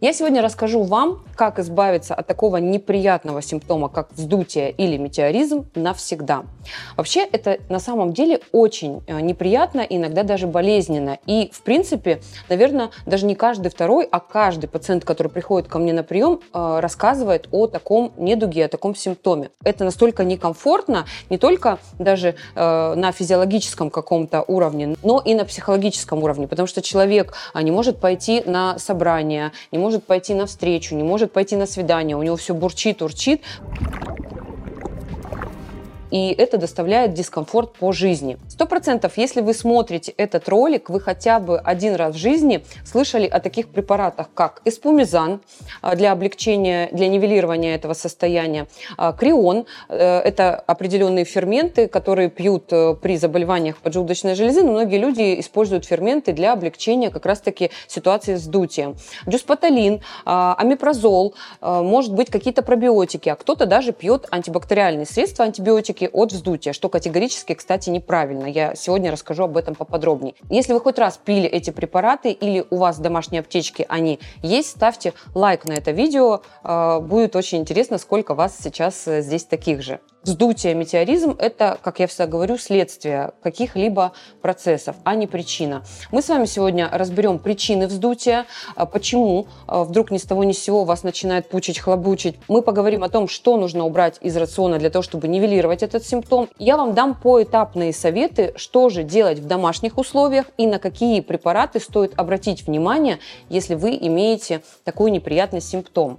Я сегодня расскажу вам, как избавиться от такого неприятного симптома, как вздутие или метеоризм навсегда. Вообще это на самом деле очень э, неприятно, иногда даже болезненно. И, в принципе, наверное, даже не каждый второй, а каждый пациент, который приходит ко мне на прием, э, рассказывает о таком недуге, о таком симптоме. Это настолько некомфортно, не только даже э, на физиологическом каком-то уровне, но и на психологическом уровне, потому что человек не может пойти на собрание, не может пойти на встречу, не может пойти на свидание, у него все бурчит, урчит и это доставляет дискомфорт по жизни. Сто процентов, если вы смотрите этот ролик, вы хотя бы один раз в жизни слышали о таких препаратах, как эспумизан а, для облегчения, для нивелирования этого состояния, а, крион, э, это определенные ферменты, которые пьют э, при заболеваниях поджелудочной железы, но многие люди используют ферменты для облегчения как раз-таки ситуации с дутием. Дюспаталин, а, амипрозол, может быть какие-то пробиотики, а кто-то даже пьет антибактериальные средства, антибиотики, все от вздутия, что категорически, кстати, неправильно. Я сегодня расскажу об этом поподробнее. Если вы хоть раз пили эти препараты или у вас в домашней аптечке они есть, ставьте лайк на это видео. А, будет очень интересно, сколько вас сейчас э, здесь таких же. Вздутие, метеоризм – это, как я всегда говорю, следствие каких-либо процессов, а не причина. Мы с вами сегодня разберем причины вздутия, а, почему а, вдруг ни с того ни с сего вас начинает пучить, хлобучить. Мы поговорим о том, что нужно убрать из рациона для того, чтобы нивелировать этот симптом. Я вам дам поэтапные советы, что же делать в домашних условиях и на какие препараты стоит обратить внимание, если вы имеете такой неприятный симптом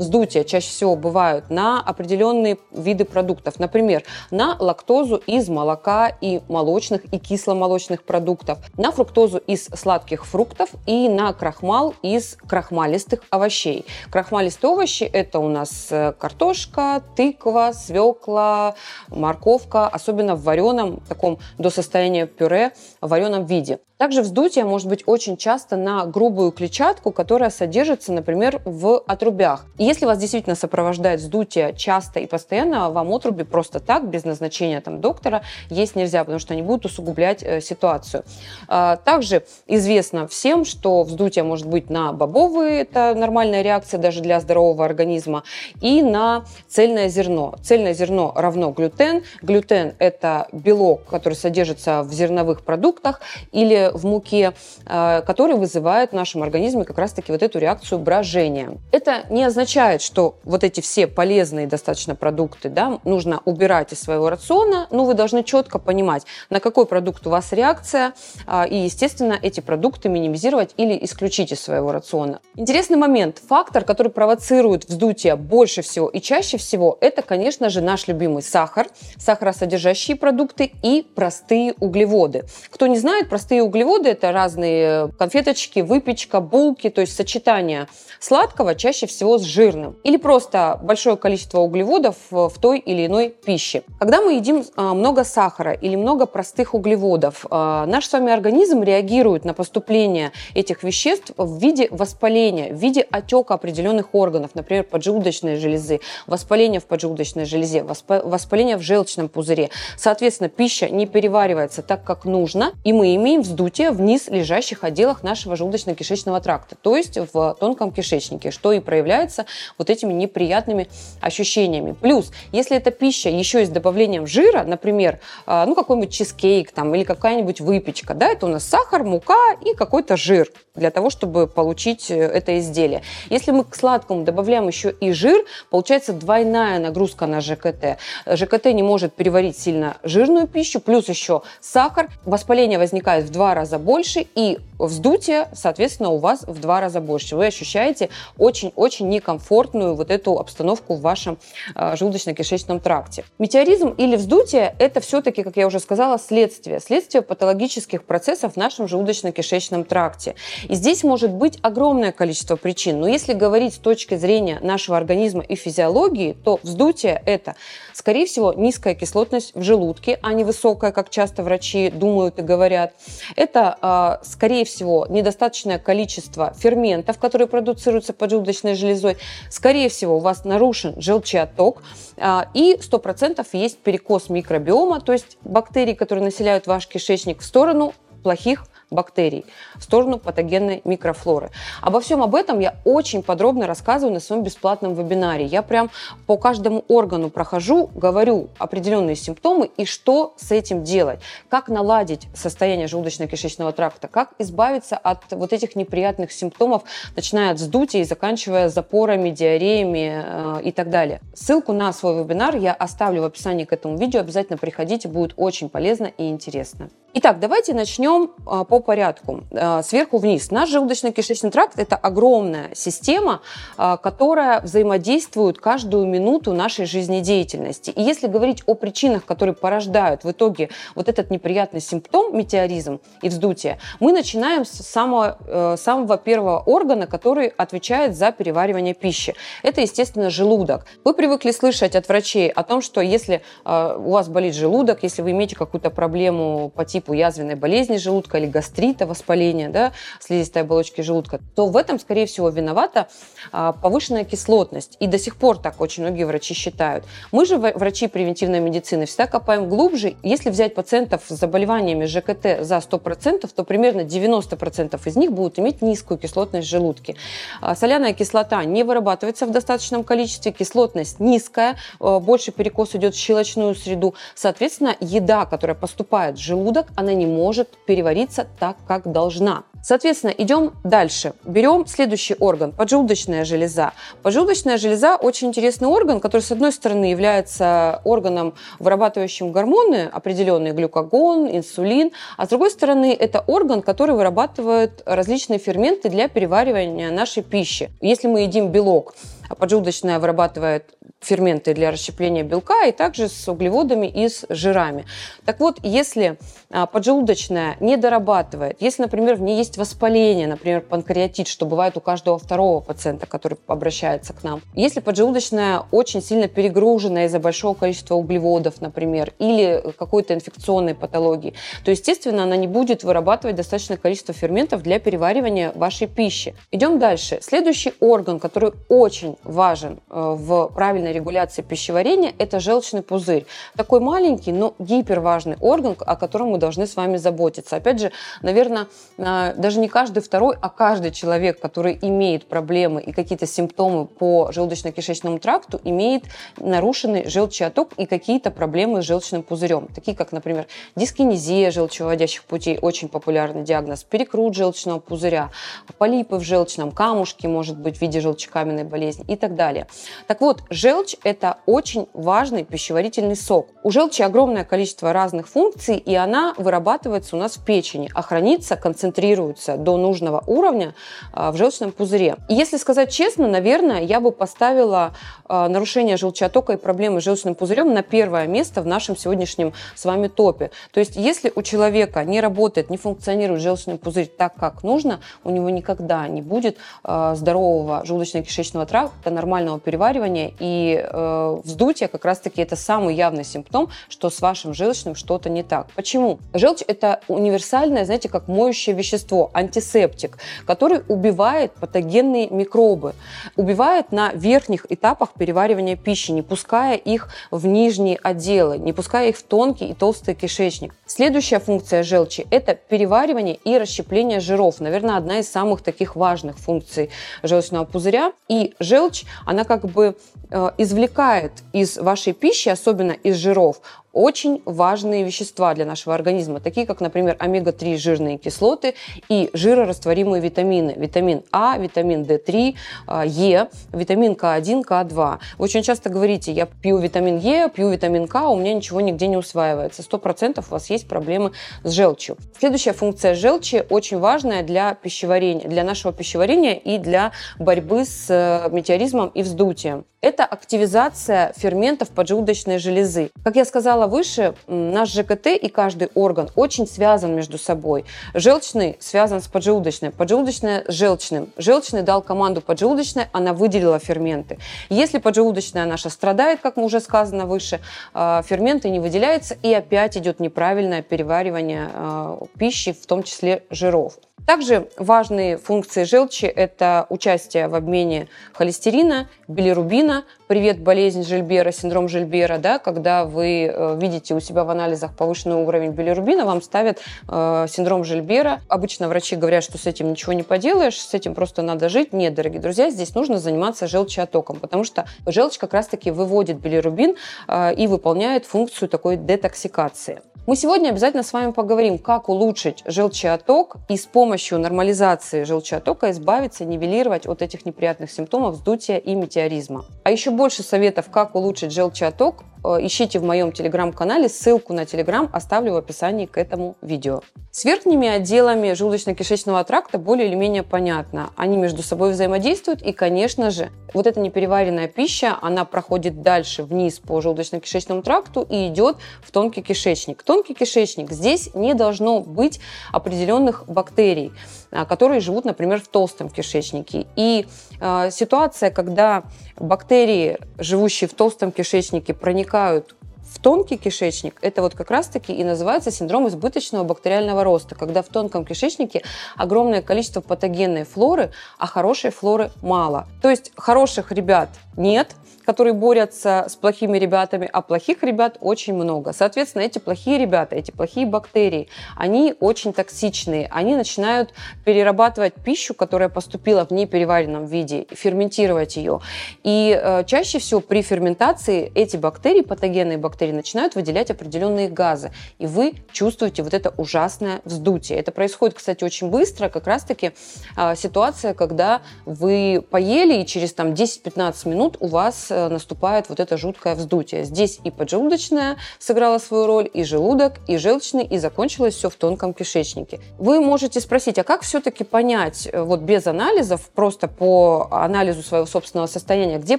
вздутия чаще всего бывают на определенные виды продуктов. Например, на лактозу из молока и молочных и кисломолочных продуктов, на фруктозу из сладких фруктов и на крахмал из крахмалистых овощей. Крахмалистые овощи – это у нас э, картошка, тыква, свекла, морковка, особенно в вареном, таком до состояния пюре, вареном виде. Также вздутие может быть очень часто на грубую клетчатку, которая содержится, например, в отрубях. И если вас действительно сопровождает вздутие часто и постоянно, вам отруби просто так, без назначения там, доктора, есть нельзя, потому что они будут усугублять э, ситуацию. А, также известно всем, что вздутие может быть на бобовые, это нормальная реакция даже для здорового организма, и на цельное зерно. Цельное зерно равно глютен. Глютен – это белок, который содержится в зерновых продуктах, или в муке, э, который вызывает в нашем организме как раз-таки вот эту реакцию брожения. Это не означает, что вот эти все полезные достаточно продукты да, нужно убирать из своего рациона, но вы должны четко понимать, на какой продукт у вас реакция, а, и, естественно, эти продукты минимизировать или исключить из своего рациона. Интересный момент. Фактор, который провоцирует вздутие больше всего и чаще всего, это, конечно же, наш любимый сахар, сахаросодержащие продукты и простые углеводы. Кто не знает, простые углеводы углеводы – это разные конфеточки, выпечка, булки, то есть сочетание сладкого чаще всего с жирным. Или просто большое количество углеводов в той или иной пище. Когда мы едим а, много сахара или много простых углеводов, а, наш с вами организм реагирует на поступление этих веществ в виде воспаления, в виде отека определенных органов, например, поджелудочной железы, воспаление в поджелудочной железе, воспаление в желчном пузыре. Соответственно, пища не переваривается так, как нужно, и мы имеем вздутие вздутие в низ лежащих отделах нашего желудочно-кишечного тракта, то есть в тонком кишечнике, что и проявляется вот этими неприятными ощущениями. Плюс, если эта пища еще и с добавлением жира, например, а, ну какой-нибудь чизкейк там или какая-нибудь выпечка, да, это у нас сахар, мука и какой-то жир для того, чтобы получить э, это изделие. Если мы к сладкому добавляем еще и жир, получается двойная нагрузка на ЖКТ. ЖКТ не может переварить сильно жирную пищу, плюс еще сахар. Воспаление возникает в два раза больше, и вздутие, соответственно, у вас в два раза больше. Вы ощущаете очень-очень некомфортную вот эту обстановку в вашем э, желудочно-кишечном тракте. Метеоризм или вздутие – это все-таки, как я уже сказала, следствие. Следствие патологических процессов в нашем желудочно-кишечном тракте. И здесь может быть огромное количество причин. Но если говорить с точки зрения нашего организма и физиологии, то вздутие – это, скорее всего, низкая кислотность в желудке, а не высокая, как часто врачи думают и говорят. Это, а, скорее всего, недостаточное количество ферментов, которые продуцируются поджелудочной железой. Скорее всего, у вас нарушен желчеоток. А, и 100% есть перекос микробиома, то есть бактерий, которые населяют ваш кишечник в сторону плохих бактерий, в сторону патогенной микрофлоры. Обо всем об этом я очень подробно рассказываю на своем бесплатном вебинаре. Я прям по каждому органу прохожу, говорю определенные симптомы и что с этим делать, как наладить состояние желудочно-кишечного тракта, как избавиться от вот этих неприятных симптомов, начиная от вздутия и заканчивая запорами, диареями э, и так далее. Ссылку на свой вебинар я оставлю в описании к этому видео. Обязательно приходите, будет очень полезно и интересно. Итак, давайте начнем а, по порядку. А, сверху вниз. Наш желудочно-кишечный тракт – это огромная система, а, которая взаимодействует каждую минуту нашей жизнедеятельности. И если говорить о причинах, которые порождают в итоге вот этот неприятный симптом, метеоризм и вздутие, мы начинаем с самого, э, самого первого органа, который отвечает за переваривание пищи. Это, естественно, желудок. Вы привыкли слышать от врачей о том, что если у вас болит желудок, если вы имеете какую-то проблему по типу типу язвенной болезни желудка или гастрита, воспаления да, слизистой оболочки желудка, то в этом, скорее всего, виновата а, повышенная кислотность. И до сих пор так очень многие врачи считают. Мы же, врачи превентивной медицины, всегда копаем глубже. Если взять пациентов с заболеваниями ЖКТ за 100%, то примерно 90% из них будут иметь низкую кислотность в желудке. А, соляная кислота не вырабатывается в достаточном количестве, кислотность низкая, а, больше перекос идет в щелочную среду. Соответственно, еда, которая поступает в желудок, она не может перевариться так, как должна. Соответственно, идем дальше. Берем следующий орган – поджелудочная железа. Поджелудочная железа – очень интересный орган, который, с одной стороны, является органом, вырабатывающим гормоны, определенные глюкогон, инсулин, а с другой стороны, это орган, который вырабатывает различные ферменты для переваривания нашей пищи. Если мы едим белок, а поджелудочная вырабатывает ферменты для расщепления белка и также с углеводами и с жирами. Так вот, если а, поджелудочная не дорабатывает, если, например, в ней есть воспаление, например, панкреатит, что бывает у каждого второго пациента, который обращается к нам, если поджелудочная очень сильно перегружена из-за большого количества углеводов, например, или какой-то инфекционной патологии, то, естественно, она не будет вырабатывать достаточное количество ферментов для переваривания вашей пищи. Идем дальше. Следующий орган, который очень важен э, в правильной регуляции пищеварения – это желчный пузырь. Такой маленький, но гиперважный орган, о котором мы должны с вами заботиться. Опять же, наверное, а, даже не каждый второй, а каждый человек, который имеет проблемы и какие-то симптомы по желудочно-кишечному тракту, имеет нарушенный желчеоток и какие-то проблемы с желчным пузырем, такие как, например, дискинезия желчевыводящих путей, очень популярный диагноз, перекрут желчного пузыря, полипы в желчном, камушки, может быть, в виде желчекаменной болезни и так далее. Так вот, Желчь – это очень важный пищеварительный сок. У желчи огромное количество разных функций, и она вырабатывается у нас в печени, а хранится, концентрируется до нужного уровня а, в желчном пузыре. И если сказать честно, наверное, я бы поставила а, нарушение желчеотока и проблемы с желчным пузырем на первое место в нашем сегодняшнем с вами топе. То есть, если у человека не работает, не функционирует желчный пузырь так, как нужно, у него никогда не будет а, здорового желудочно-кишечного тракта, нормального переваривания и э, вздутие как раз-таки это самый явный симптом, что с вашим желчным что-то не так. Почему? Желчь это универсальное, знаете, как моющее вещество, антисептик, который убивает патогенные микробы, убивает на верхних этапах переваривания пищи, не пуская их в нижние отделы, не пуская их в тонкий и толстый кишечник. Следующая функция желчи – это переваривание и расщепление жиров. Наверное, одна из самых таких важных функций желчного пузыря. И желчь, она как бы э, извлекает из вашей пищи, особенно из жиров, очень важные вещества для нашего организма, такие как, например, омега-3 жирные кислоты и жирорастворимые витамины. Витамин А, витамин D3, а, Е, витамин К1, К2. Вы очень часто говорите, я пью витамин Е, пью витамин К, у меня ничего нигде не усваивается. Сто процентов у вас есть проблемы с желчью. Следующая функция желчи очень важная для пищеварения, для нашего пищеварения и для борьбы с э, метеоризмом и вздутием. Это активизация ферментов поджелудочной железы. Как я сказала, сказала выше, наш ЖКТ и каждый орган очень связан между собой. Желчный связан с поджелудочной, поджелудочная с желчным. Желчный дал команду поджелудочной, она выделила ферменты. Если поджелудочная наша страдает, как мы уже сказано выше, а, ферменты не выделяются, и опять идет неправильное переваривание а, пищи, в том числе жиров. Также важные функции желчи – это участие в обмене холестерина, билирубина. Привет, болезнь Жильбера, синдром Жильбера, да, когда вы э, видите у себя в анализах повышенный уровень билирубина, вам ставят э, синдром Жильбера. Обычно врачи говорят, что с этим ничего не поделаешь, с этим просто надо жить. Нет, дорогие друзья, здесь нужно заниматься желчеотоком, потому что желчь как раз-таки выводит билирубин э, и выполняет функцию такой детоксикации. Мы сегодня обязательно с вами поговорим, как улучшить желчеоток и с помощью нормализации желчеотока избавиться, нивелировать от этих неприятных симптомов вздутия и метеоризма. А еще больше советов, как улучшить желчеоток, Э, ищите в моем телеграм-канале. Ссылку на телеграм оставлю в описании к этому видео. С верхними отделами желудочно-кишечного тракта более или менее понятно. Они между собой взаимодействуют и, конечно же, вот эта непереваренная пища, она проходит дальше вниз по желудочно-кишечному тракту и идет в тонкий кишечник. Тонкий кишечник. Здесь не должно быть определенных бактерий, а, которые живут, например, в толстом кишечнике. И э, ситуация, когда бактерии, живущие в толстом кишечнике, проникают в тонкий кишечник, это вот как раз-таки и называется синдром избыточного бактериального роста, когда в тонком кишечнике огромное количество патогенной флоры, а хорошей флоры мало. То есть хороших ребят нет, которые борются с плохими ребятами, а плохих ребят очень много. Соответственно, эти плохие ребята, эти плохие бактерии, они очень токсичные. Они начинают перерабатывать пищу, которая поступила в непереваренном виде, ферментировать ее. И э, чаще всего при ферментации эти бактерии, патогенные бактерии, начинают выделять определенные газы. И вы чувствуете вот это ужасное вздутие. Это происходит, кстати, очень быстро. Как раз-таки э, ситуация, когда вы поели, и через там 10-15 минут у вас э, наступает вот это жуткое вздутие. Здесь и поджелудочная сыграла свою роль, и желудок, и желчный, и закончилось все в тонком кишечнике. Вы можете спросить, а как все-таки понять, э, вот без анализов, просто по анализу своего собственного состояния, где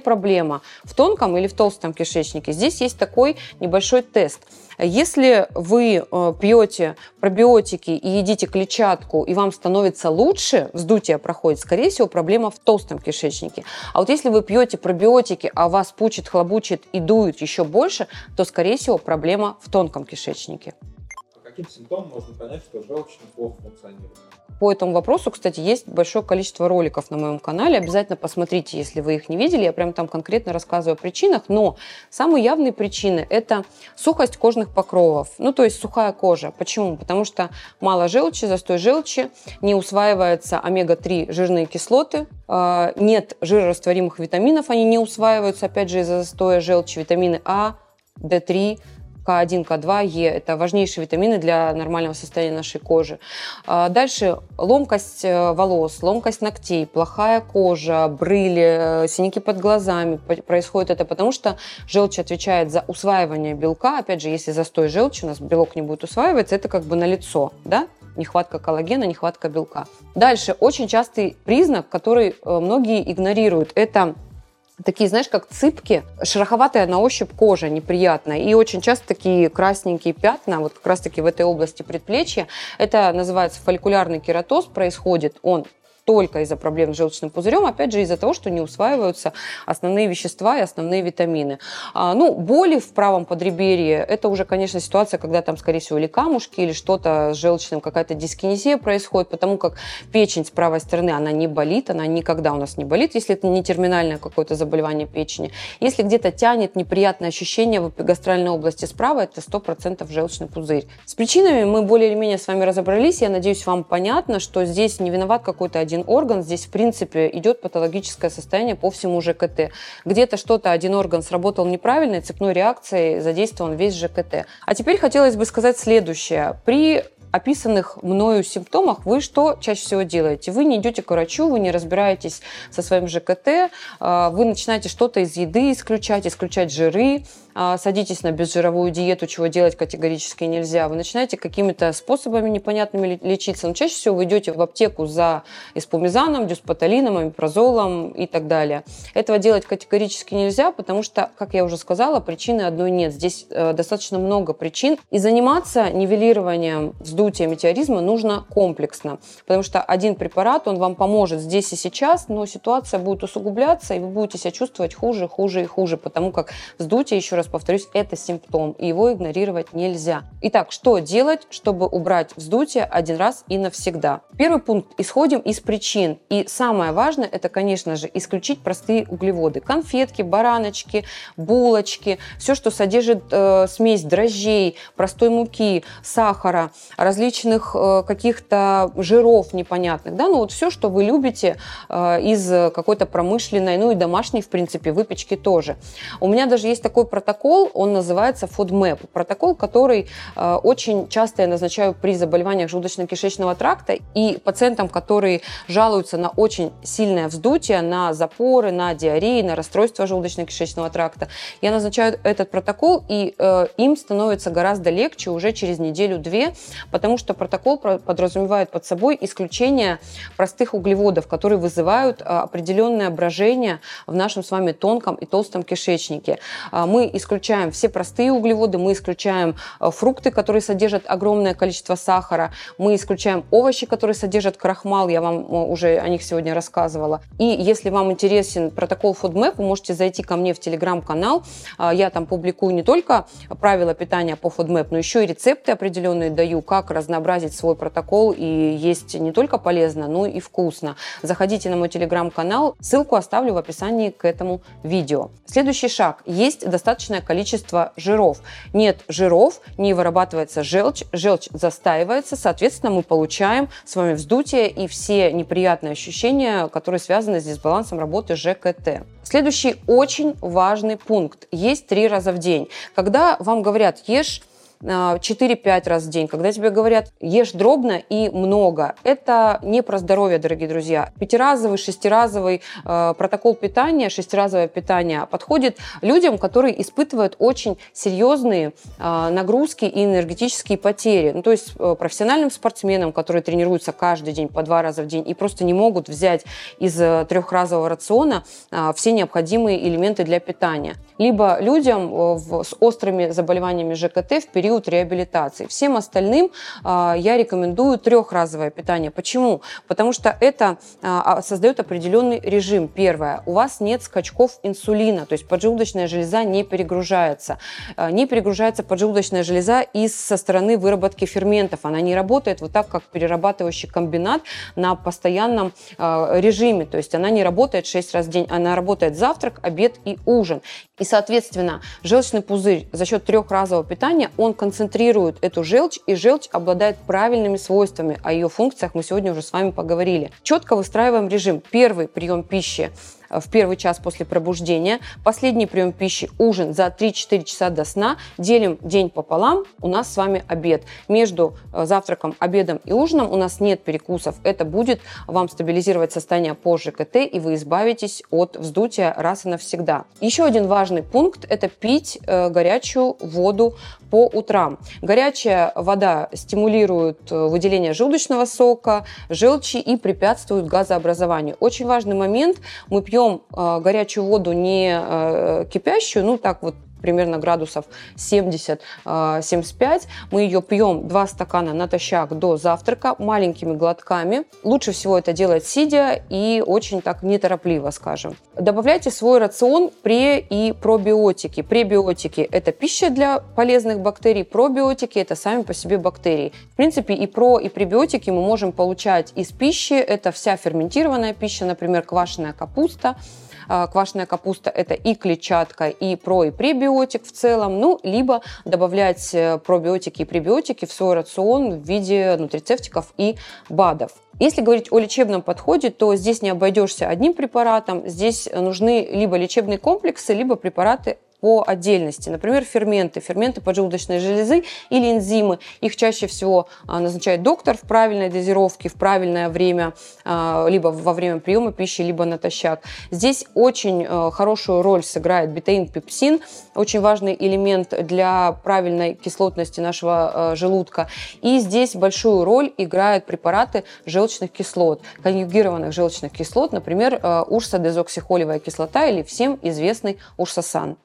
проблема, в тонком или в толстом кишечнике? Здесь есть такой небольшой тест – если вы э, пьете пробиотики и едите клетчатку, и вам становится лучше, вздутие проходит, скорее всего, проблема в толстом кишечнике. А вот если вы пьете пробиотики, а вас пучит, хлобучит и дует еще больше, то, скорее всего, проблема в тонком кишечнике. По каким симптомам можно понять, что желчь плохо функционирует? По этому вопросу, кстати, есть большое количество роликов на моем канале. Обязательно посмотрите, если вы их не видели. Я прям там конкретно рассказываю о причинах. Но самые явные причины – это сухость кожных покровов. Ну, то есть сухая кожа. Почему? Потому что мало желчи, застой желчи, не усваиваются омега-3 жирные кислоты, а, нет жирорастворимых витаминов, они не усваиваются, опять же, из-за застоя желчи. Витамины А, D3, к1, К2, Е. Это важнейшие витамины для нормального состояния нашей кожи. А, дальше ломкость э, волос, ломкость ногтей, плохая кожа, брыли, э, синяки под глазами. Происходит это потому, что желчь отвечает за усваивание белка. Опять же, если застой желчи, у нас белок не будет усваиваться, это как бы на лицо, да? нехватка коллагена, нехватка белка. Дальше очень частый признак, который э, многие игнорируют, это такие, знаешь, как цыпки, шероховатая на ощупь кожа неприятная. И очень часто такие красненькие пятна, вот как раз-таки в этой области предплечья. Это называется фолликулярный кератоз, происходит он только из-за проблем с желчным пузырем, опять же из-за того, что не усваиваются основные вещества и основные витамины. А, ну, боли в правом подреберье, это уже, конечно, ситуация, когда там, скорее всего, или камушки, или что-то с желчным, какая-то дискинезия происходит, потому как печень с правой стороны, она не болит, она никогда у нас не болит, если это не терминальное какое-то заболевание печени. Если где-то тянет неприятное ощущение в эпигастральной области справа, это 100% желчный пузырь. С причинами мы более или менее с вами разобрались. Я надеюсь, вам понятно, что здесь не виноват какой-то один один орган, здесь в принципе идет патологическое состояние по всему ЖКТ. Где-то что-то один орган сработал неправильно, и цепной реакцией задействован весь ЖКТ. А теперь хотелось бы сказать следующее. При описанных мною симптомах вы что чаще всего делаете? Вы не идете к врачу, вы не разбираетесь со своим ЖКТ, а, вы начинаете что-то из еды исключать, исключать жиры, садитесь на безжировую диету, чего делать категорически нельзя. Вы начинаете какими-то способами непонятными лечиться. Но чаще всего вы идете в аптеку за эспумизаном, дюспоталином, амипрозолом и так далее. Этого делать категорически нельзя, потому что, как я уже сказала, причины одной нет. Здесь э, достаточно много причин. И заниматься нивелированием вздутия метеоризма нужно комплексно, потому что один препарат, он вам поможет здесь и сейчас, но ситуация будет усугубляться, и вы будете себя чувствовать хуже, хуже и хуже, потому как вздутие, еще раз повторюсь, это симптом, и его игнорировать нельзя. Итак, что делать, чтобы убрать вздутие один раз и навсегда? Первый пункт. Исходим из причин. И самое важное, это, конечно же, исключить простые углеводы. Конфетки, бараночки, булочки, все, что содержит э, смесь дрожжей, простой муки, сахара, различных э, каких-то жиров непонятных, да, ну вот все, что вы любите э, из какой-то промышленной, ну и домашней, в принципе, выпечки тоже. У меня даже есть такой протокол, он называется FODMAP, протокол, который э, очень часто я назначаю при заболеваниях желудочно-кишечного тракта и пациентам, которые жалуются на очень сильное вздутие, на запоры, на диареи, на расстройство желудочно-кишечного тракта, я назначаю этот протокол, и э, им становится гораздо легче уже через неделю-две, потому что протокол подразумевает под собой исключение простых углеводов, которые вызывают э, определенное брожение в нашем с вами тонком и толстом кишечнике. Э, мы исключаем все простые углеводы, мы исключаем э, фрукты, которые содержат огромное количество сахара, мы исключаем овощи, которые содержат крахмал, я вам э, уже о них сегодня рассказывала. И если вам интересен протокол FoodMap, вы можете зайти ко мне в телеграм-канал, я там публикую не только правила питания по FoodMap, но еще и рецепты определенные даю, как разнообразить свой протокол и есть не только полезно, но и вкусно. Заходите на мой телеграм-канал, ссылку оставлю в описании к этому видео. Следующий шаг. Есть достаточное количество жиров. Нет жиров, не вырабатывается желчь, желчь застаивается, соответственно, мы получаем с вами вздутие и все неприятные ощущения, которые связаны с дисбалансом работы ЖКТ. Следующий очень важный пункт. Есть три раза в день. Когда вам говорят, ешь 4-5 а, раз в день, когда тебе говорят, ешь дробно и много, это не про здоровье, дорогие друзья. Пятиразовый, шестиразовый э, протокол питания, шестиразовое питание подходит людям, которые испытывают очень серьезные э, нагрузки и энергетические потери. Ну, то есть э, профессиональным спортсменам, которые тренируются каждый день по два раза в день и просто не могут взять из э, трехразового рациона э, все необходимые элементы для питания. Либо людям э, в, с острыми заболеваниями ЖКТ в период период реабилитации. Всем остальным а, я рекомендую трехразовое питание. Почему? Потому что это а, а, создает определенный режим. Первое, у вас нет скачков инсулина, то есть поджелудочная железа не перегружается. Не перегружается поджелудочная железа из со стороны выработки ферментов. Она не работает вот так, как перерабатывающий комбинат на постоянном режиме. То есть она не работает 6 раз в день, она работает завтрак, обед и ужин. И, соответственно, желчный пузырь за счет трехразового питания, он концентрирует эту желчь, и желчь обладает правильными свойствами. О ее функциях мы сегодня уже с вами поговорили. Четко выстраиваем режим. Первый прием пищи в первый час после пробуждения. Последний прием пищи – ужин за 3-4 часа до сна. Делим день пополам, у нас с вами обед. Между э, завтраком, обедом и ужином у нас нет перекусов. Это будет вам стабилизировать состояние по ЖКТ, и вы избавитесь от вздутия раз и навсегда. Еще один важный пункт – это пить э, горячую воду по утрам. Горячая вода стимулирует э, выделение желудочного сока, желчи и препятствует газообразованию. Очень важный момент – мы пьем э, горячую воду не э, кипящую, ну так вот примерно градусов 70-75. А, Мы ее пьем 2 стакана натощак до завтрака маленькими глотками. Лучше всего это делать сидя и очень так неторопливо, скажем. Добавляйте свой рацион пре- и пробиотики. Пребиотики – это пища для полезных бактерий, пробиотики – это сами по себе бактерии. В принципе, и про, и пребиотики мы можем получать из пищи. Это вся ферментированная пища, например, квашеная капуста, квашеная капуста – это и клетчатка, и про, и пребиотик в целом, ну, либо добавлять э, пробиотики и пребиотики в свой рацион в виде нутрицептиков и БАДов. Если говорить о лечебном подходе, то здесь не обойдешься одним препаратом, здесь нужны либо лечебные комплексы, либо препараты по отдельности. Например, ферменты, ферменты поджелудочной железы или энзимы. Их чаще всего а, назначает доктор в правильной дозировке, в правильное время, а, либо во время приема пищи, либо натощак. Здесь очень э, хорошую роль сыграет бетаин-пепсин, очень важный элемент для правильной кислотности нашего желудка. И здесь большую роль играют препараты желчных кислот, конъюгированных желчных кислот, например, урсодезоксихолевая кислота или всем известный урсасан.